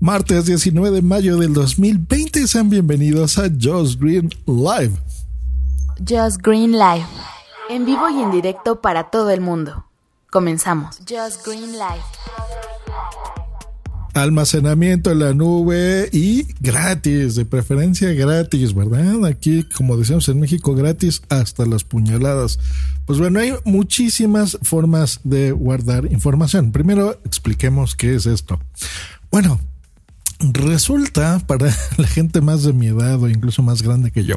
Martes 19 de mayo del 2020, sean bienvenidos a Just Green Live. Just Green Live, en vivo y en directo para todo el mundo. Comenzamos. Just Green Live. Almacenamiento en la nube y gratis, de preferencia gratis, ¿verdad? Aquí, como decíamos en México, gratis hasta las puñaladas. Pues bueno, hay muchísimas formas de guardar información. Primero, expliquemos qué es esto. Bueno, Resulta, para la gente más de mi edad o incluso más grande que yo,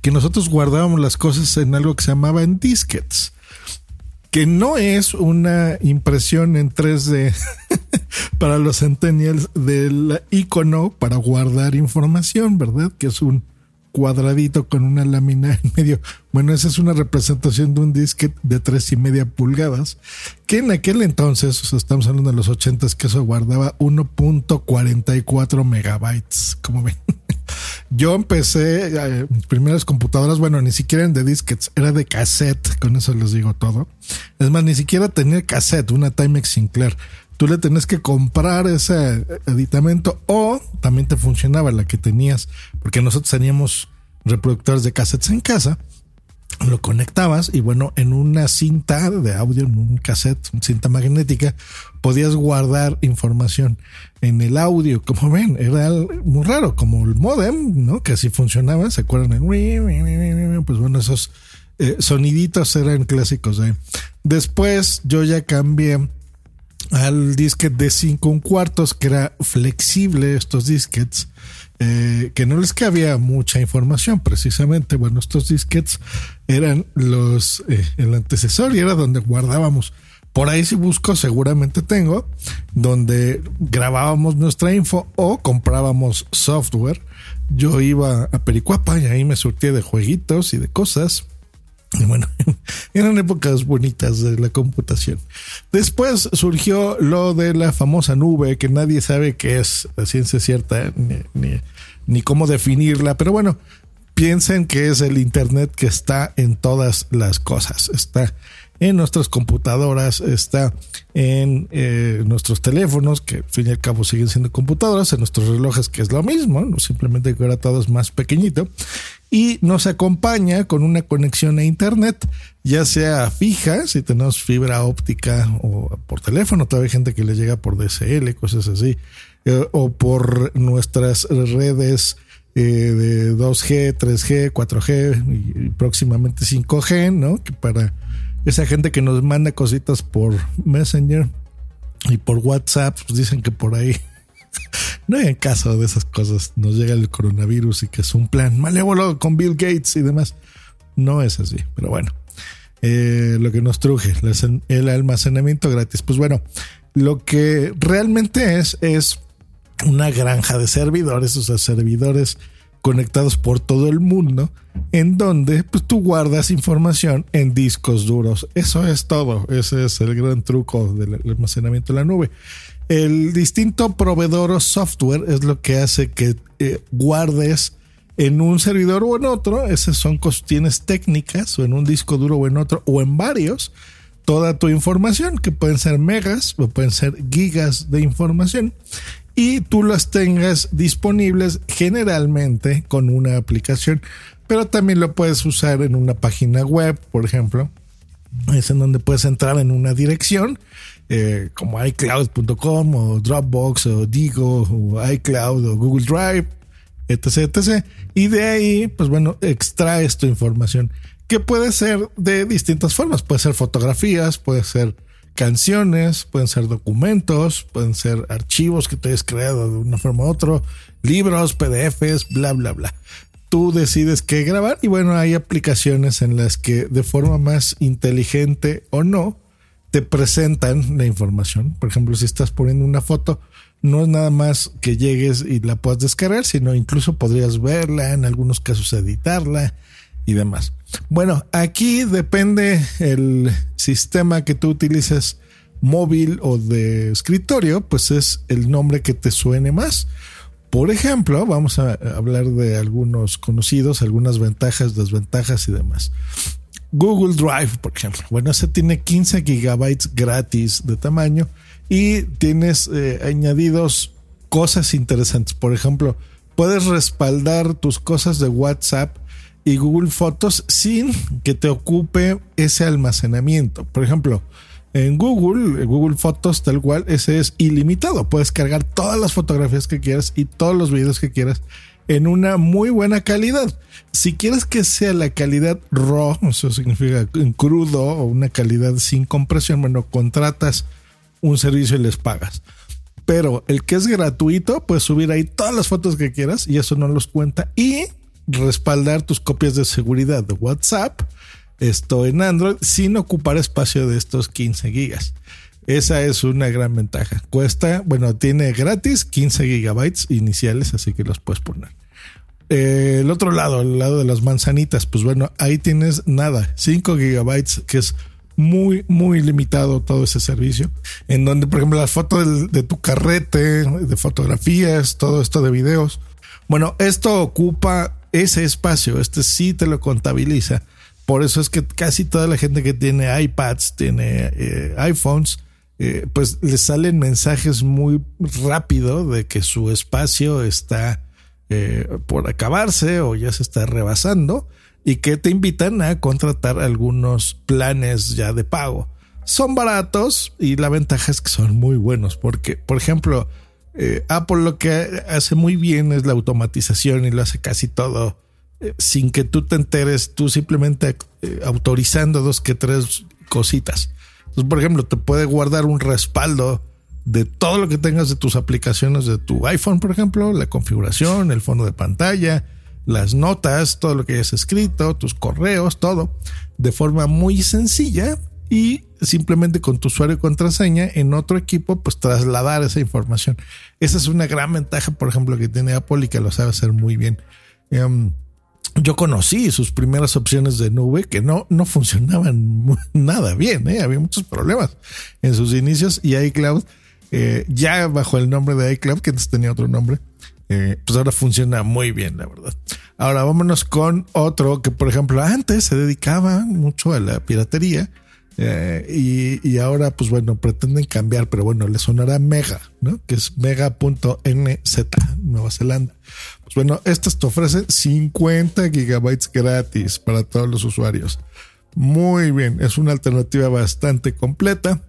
que nosotros guardábamos las cosas en algo que se llamaba en disquets, que no es una impresión en 3D para los centennials del icono para guardar información, ¿verdad? Que es un cuadradito con una lámina en medio. Bueno, esa es una representación de un disquete de tres y media pulgadas, que en aquel entonces, o sea, estamos hablando de los ochentas, que eso guardaba 1.44 megabytes, como ven. Yo empecé, eh, mis primeras computadoras, bueno, ni siquiera eran de disquets, era de cassette, con eso les digo todo. Es más, ni siquiera tenía cassette, una Timex Sinclair tú le tenés que comprar ese aditamento o también te funcionaba la que tenías, porque nosotros teníamos reproductores de cassettes en casa, lo conectabas y bueno, en una cinta de audio, en un cassette, una cinta magnética, podías guardar información en el audio. Como ven, era muy raro, como el modem, ¿no? Que así funcionaba, ¿se acuerdan? Pues bueno, esos eh, soniditos eran clásicos. Después yo ya cambié al disquete de 5 cuartos, que era flexible estos disquets, eh, que no les cabía mucha información precisamente. Bueno, estos disquets eran los, eh, el antecesor y era donde guardábamos. Por ahí si busco seguramente tengo, donde grabábamos nuestra info o comprábamos software. Yo iba a Pericuapa y ahí me surtía de jueguitos y de cosas bueno, eran épocas bonitas de la computación. Después surgió lo de la famosa nube, que nadie sabe qué es la ciencia cierta ni, ni, cómo definirla, pero bueno, piensen que es el Internet que está en todas las cosas. Está en nuestras computadoras, está en eh, nuestros teléfonos, que al fin y al cabo siguen siendo computadoras, en nuestros relojes, que es lo mismo, no simplemente que ahora todo es más pequeñito, y nos acompaña con una conexión a Internet, ya sea fija, si tenemos fibra óptica o por teléfono, todavía hay gente que le llega por DSL, cosas así, eh, o por nuestras redes eh, de 2G, 3G, 4G y, próximamente 5G, ¿no? Que para esa gente que nos manda cositas por Messenger y por WhatsApp, pues dicen que por ahí no hay caso de esas cosas. Nos llega el coronavirus y que es un plan malévolo con Bill Gates y demás. No es así, pero bueno. Eh, lo que nos truje, el almacenamiento gratis. Pues bueno, lo que realmente es, es una granja de servidores, o sea, servidores conectados por todo el mundo, en donde pues, tú guardas información en discos duros. Eso es todo. Ese es el gran truco del almacenamiento en la nube. El distinto proveedor o software es lo que hace que eh, guardes en un servidor o en otro, esas son cuestiones técnicas, o en un disco duro o en otro, o en varios, toda tu información, que pueden ser megas o pueden ser gigas de información, y tú las tengas disponibles generalmente con una aplicación, pero también lo puedes usar en una página web, por ejemplo, es en donde puedes entrar en una dirección eh, como iCloud.com o Dropbox o Digo o iCloud o Google Drive, etc, etc. Y de ahí, pues bueno, extraes tu información que puede ser de distintas formas. Puede ser fotografías, puede ser canciones, pueden ser documentos, pueden ser archivos que te hayas creado de una forma u otra, libros, PDFs, bla, bla, bla. Tú decides qué grabar y bueno, hay aplicaciones en las que de forma más inteligente o no, te presentan la información. Por ejemplo, si estás poniendo una foto, no es nada más que llegues y la puedas descargar, sino incluso podrías verla, en algunos casos editarla y demás. Bueno, aquí depende el sistema que tú utilices móvil o de escritorio, pues es el nombre que te suene más. Por ejemplo, vamos a hablar de algunos conocidos, algunas ventajas, desventajas y demás. Google Drive, por ejemplo. Bueno, ese tiene 15 gigabytes gratis de tamaño y tienes eh, añadidos cosas interesantes. Por ejemplo, puedes respaldar tus cosas de WhatsApp y Google Fotos sin que te ocupe ese almacenamiento. Por ejemplo, en Google, Google Fotos tal cual, ese es ilimitado. Puedes cargar todas las fotografías que quieras y todos los videos que quieras en una muy buena calidad. Si quieres que sea la calidad RAW, eso significa en crudo o una calidad sin compresión, bueno, contratas un servicio y les pagas. Pero el que es gratuito, puedes subir ahí todas las fotos que quieras y eso no los cuenta. Y respaldar tus copias de seguridad de WhatsApp, esto en Android, sin ocupar espacio de estos 15 gigas. Esa es una gran ventaja. Cuesta, bueno, tiene gratis 15 gigabytes iniciales, así que los puedes poner. Eh, el otro lado, el lado de las manzanitas, pues bueno, ahí tienes nada, 5 gigabytes, que es muy, muy limitado todo ese servicio. En donde, por ejemplo, las fotos de, tu carrete, de fotografías, todo esto de videos. Bueno, esto ocupa ese espacio, este sí te lo contabiliza. Por eso es que casi toda la gente que tiene iPads, tiene eh, iPhones, eh, pues les salen mensajes muy rápido de que su espacio está eh, por acabarse o ya se está rebasando y que te invitan a contratar algunos planes ya de pago. Son baratos y la ventaja es que son muy buenos porque, por ejemplo, eh, Apple lo que hace muy bien es la automatización y lo hace casi todo eh, sin que tú te enteres, tú simplemente eh, autorizando dos que tres cositas. Entonces, por ejemplo, te puede guardar un respaldo de todo lo que tengas de tus aplicaciones de tu iPhone, por ejemplo, la configuración, el fondo de pantalla, las notas, todo lo que hayas escrito, tus correos, todo, de forma muy sencilla y simplemente con tu usuario y contraseña en otro equipo, pues trasladar esa información. Esa es una gran ventaja, por ejemplo, que tiene Apple y que lo sabe hacer muy bien. Em, yo conocí sus primeras opciones de nube que no, no funcionaban nada bien, ¿eh? había muchos problemas en sus inicios y iCloud, eh, ya bajo el nombre de iCloud, que antes tenía otro nombre, eh, pues ahora funciona muy bien, la verdad. Ahora vámonos con otro que, por ejemplo, antes se dedicaba mucho a la piratería eh, y, ahora, pues bueno, pretenden cambiar, pero bueno, le sonará Mega, ¿no? Que es mega.nz, Nueva Zelanda. Pues bueno, estas te ofrecen 50 gigabytes gratis para todos los usuarios. Muy bien, es una alternativa bastante completa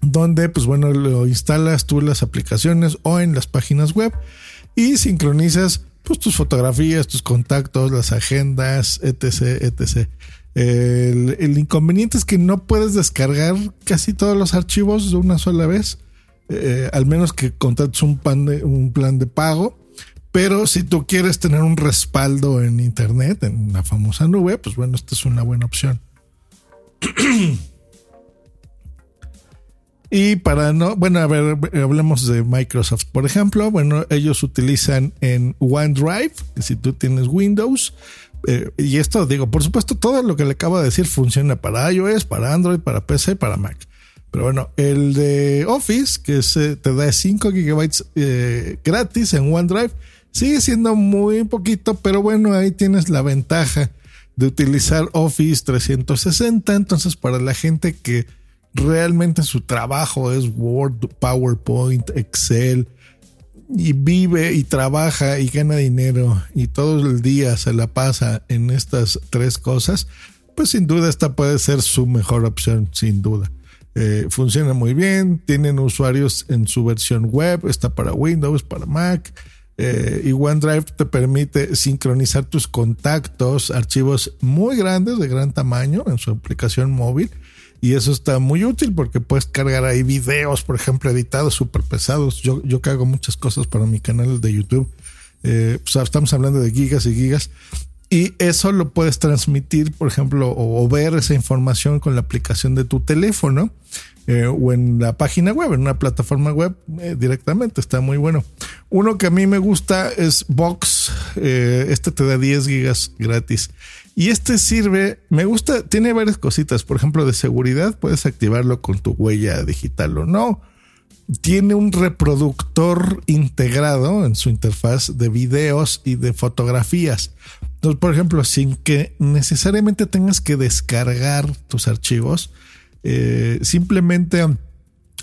donde pues bueno lo instalas tú en las aplicaciones o en las páginas web y sincronizas pues tus fotografías, tus contactos, las agendas, etc, etc. El, inconveniente es que no puedes descargar casi todos los archivos de una sola vez, eh, al menos que contrates un, un plan de pago. Pero si tú quieres tener un respaldo en internet, en la famosa nube, pues bueno, esta es una buena opción. Y para no, bueno, a ver, hablemos de Microsoft, por ejemplo. Bueno, ellos utilizan en OneDrive, si tú tienes Windows. Eh, y esto, digo, por supuesto, todo lo que le acabo de decir funciona para iOS, para Android, para PC, para Mac. Pero bueno, el de Office, que se te da 5 gigabytes eh, gratis en OneDrive, sigue siendo muy poquito, pero bueno, ahí tienes la ventaja de utilizar Office 360. Entonces, para la gente que realmente su trabajo es Word, PowerPoint, Excel, y vive y trabaja y gana dinero y todo el día se la pasa en estas tres cosas, pues sin duda esta puede ser su mejor opción, sin duda. Eh, funciona muy bien, tienen usuarios en su versión web, está para Windows, para Mac. Eh, y OneDrive te permite sincronizar tus contactos, archivos muy grandes, de gran tamaño, en su aplicación móvil y eso está muy útil porque puedes cargar ahí videos, por ejemplo, editados súper pesados. Yo, yo hago muchas cosas para mi canal de YouTube. Eh, pues estamos hablando de gigas y gigas. Y eso lo puedes transmitir, por ejemplo, o, ver esa información con la aplicación de tu teléfono eh, o en la página web, en una plataforma web eh, directamente. Está muy bueno. Uno que a mí me gusta es Box. este te da 10 gigas gratis. Y este sirve, me gusta, tiene varias cositas. Por ejemplo, de seguridad, puedes activarlo con tu huella digital o no. Tiene un reproductor integrado en su interfaz de videos y de fotografías. Entonces, por ejemplo, sin que necesariamente tengas que descargar tus archivos, eh, simplemente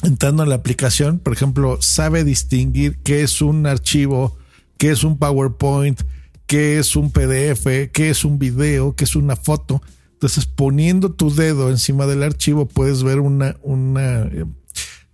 entrando en la aplicación, por ejemplo, sabe distinguir qué es un archivo, qué es un PowerPoint, qué es un PDF, qué es un video, qué es una foto. Entonces, poniendo tu dedo encima del archivo, puedes ver una, una eh,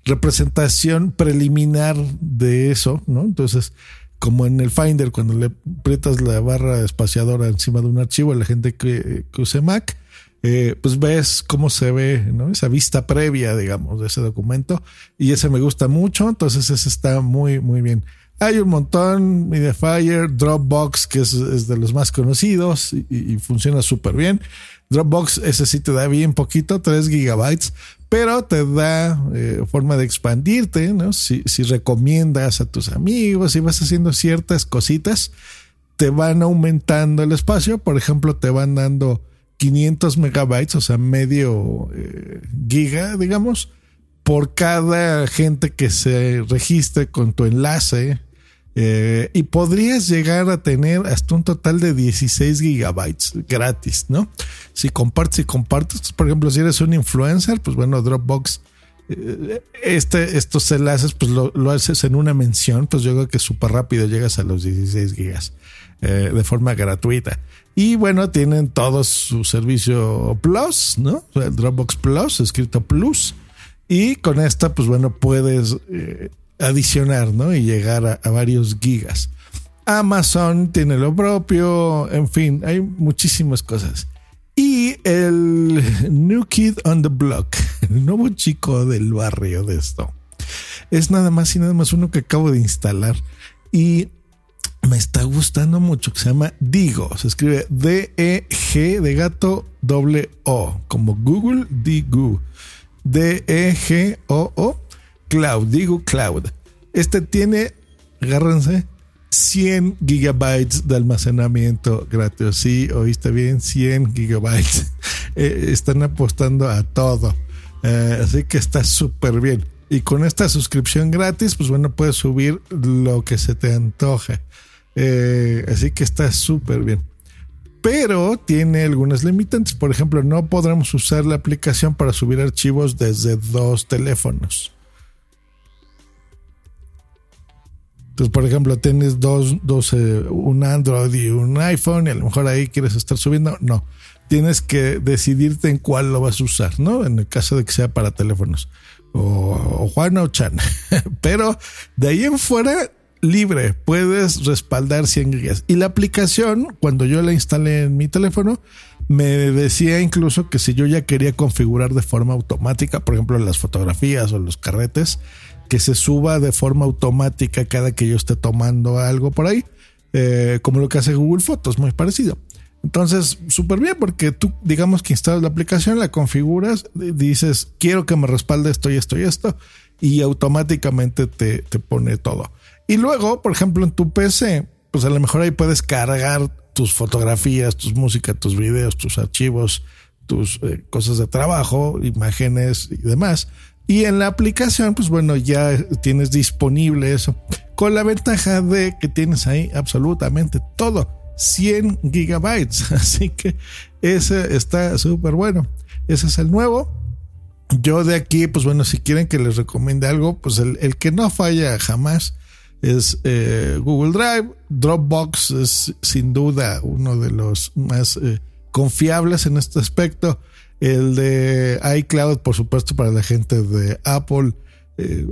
representación preliminar de eso, ¿no? Entonces, como en el Finder, cuando le aprietas la barra espaciadora encima de un archivo, la gente que, use Mac, eh, pues ves cómo se ve, ¿no? Esa vista previa, digamos, de ese documento. Y ese me gusta mucho, entonces ese está muy, muy bien. Hay un montón, Mediafire, Dropbox, que es, de los más conocidos y, funciona súper bien. Dropbox, ese sí te da bien poquito, 3 gigabytes, pero te da eh, forma de expandirte, ¿no? Si, si recomiendas a tus amigos, si vas haciendo ciertas cositas, te van aumentando el espacio. Por ejemplo, te van dando 500 megabytes, o sea, medio eh, giga, digamos, por cada gente que se registre con tu enlace. Eh, y podrías llegar a tener hasta un total de 16 gigabytes gratis, ¿no? Si compartes y compartes, por ejemplo, si eres un influencer, pues bueno, Dropbox, eh, este, estos enlaces, pues lo, haces en una mención, pues yo creo que súper rápido llegas a los 16 gigas de forma gratuita. Y bueno, tienen todo su servicio Plus, ¿no? Dropbox Plus, escrito Plus. Y con esta, pues bueno, puedes eh, adicionar, ¿no? Y llegar a, varios gigas. Amazon tiene lo propio, en fin, hay muchísimas cosas. Y el New Kid on the Block, el nuevo chico del barrio de esto, es nada más y nada más uno que acabo de instalar. Y me está gustando mucho, que se llama Digo. Se escribe D-E-G de gato doble O, como Google Digo. D-E-G-O-O, Cloud, Digo Cloud. Este tiene, agárrense, 100 gigabytes de almacenamiento gratis. Sí, oíste bien, 100 gigabytes. Eh, están apostando a todo. Eh, así que está súper bien. Y con esta suscripción gratis, pues bueno, puedes subir lo que se te antoje. Eh, así que está súper bien. Pero tiene algunas limitantes. Por ejemplo, no podremos usar la aplicación para subir archivos desde dos teléfonos. Entonces, por ejemplo, tienes dos, dos eh, un Android y un iPhone y a lo mejor ahí quieres estar subiendo. No, tienes que decidirte en cuál lo vas a usar, ¿no? En el caso de que sea para teléfonos. O, o Juan o Chan. Pero de ahí en fuera libre, puedes respaldar 100 gigas. Y la aplicación, cuando yo la instalé en mi teléfono, me decía incluso que si yo ya quería configurar de forma automática, por ejemplo, las fotografías o los carretes, que se suba de forma automática cada que yo esté tomando algo por ahí, eh, como lo que hace Google Fotos, muy parecido. Entonces, súper bien, porque tú, digamos que instalas la aplicación, la configuras, dices, quiero que me respalde esto y esto y esto, y automáticamente te, te pone todo. Y luego, por ejemplo, en tu PC, pues a lo mejor ahí puedes cargar tus fotografías, tus música, tus videos, tus archivos, tus eh, cosas de trabajo, imágenes y demás. Y en la aplicación, pues bueno, ya tienes disponible eso. Con la ventaja de que tienes ahí absolutamente todo. 100 gigabytes. Así que ese está súper bueno. Ese es el nuevo. Yo de aquí, pues bueno, si quieren que les recomiende algo, pues el, que no falla jamás es eh, Google Drive. Dropbox es sin duda uno de los más eh, confiables en este aspecto. El de iCloud, por supuesto, para la gente de Apple. Eh,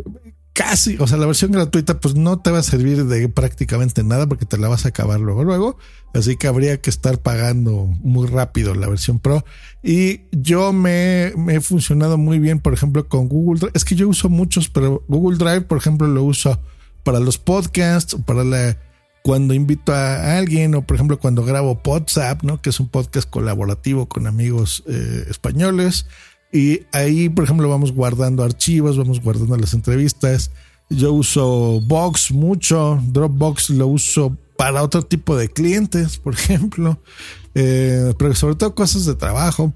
casi, o sea, la versión gratuita pues no te va a servir de prácticamente nada porque te la vas a acabar luego, luego. Así que habría que estar pagando muy rápido la versión Pro. Y yo me, me he funcionado muy bien, por ejemplo, con Google Drive. Es que yo uso muchos, pero Google Drive, por ejemplo, lo uso para los podcasts, para la cuando invito a alguien o por ejemplo cuando grabo WhatsApp, ¿no? Que es un podcast colaborativo con amigos eh, españoles y ahí por ejemplo vamos guardando archivos, vamos guardando las entrevistas. Yo uso Box mucho, Dropbox lo uso para otro tipo de clientes, por ejemplo, eh, pero sobre todo cosas de trabajo.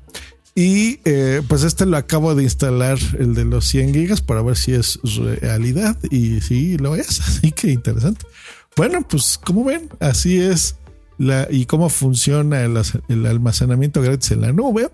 Y eh, pues este lo acabo de instalar, el de los 100 gigas, para ver si es realidad. Y sí, lo es. Así que interesante. Bueno, pues como ven, así es la y cómo funciona el, almacenamiento gratis en la nube.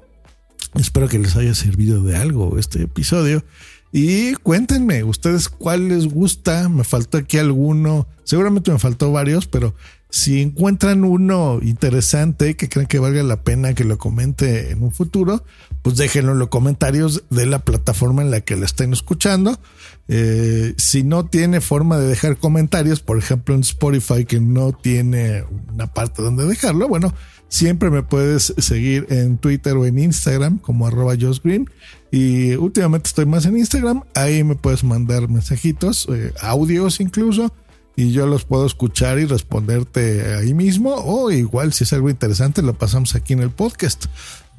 Espero que les haya servido de algo este episodio. Y cuéntenme, ustedes cuál les gusta. Me faltó aquí alguno. Seguramente me faltó varios, pero si encuentran uno interesante que creen que valga la pena que lo comente en un futuro, pues déjenlo en los comentarios de la plataforma en la que lo estén escuchando. Eh, si no tiene forma de dejar comentarios, por ejemplo en Spotify que no tiene una parte donde dejarlo, bueno, siempre me puedes seguir en Twitter o en Instagram como arroba Green. Y últimamente estoy más en Instagram, ahí me puedes mandar mensajitos, eh, audios incluso, y yo los puedo escuchar y responderte ahí mismo, o igual si es algo interesante lo pasamos aquí en el podcast.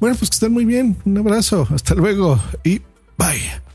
Bueno, pues que estén muy bien, un abrazo, hasta luego y bye.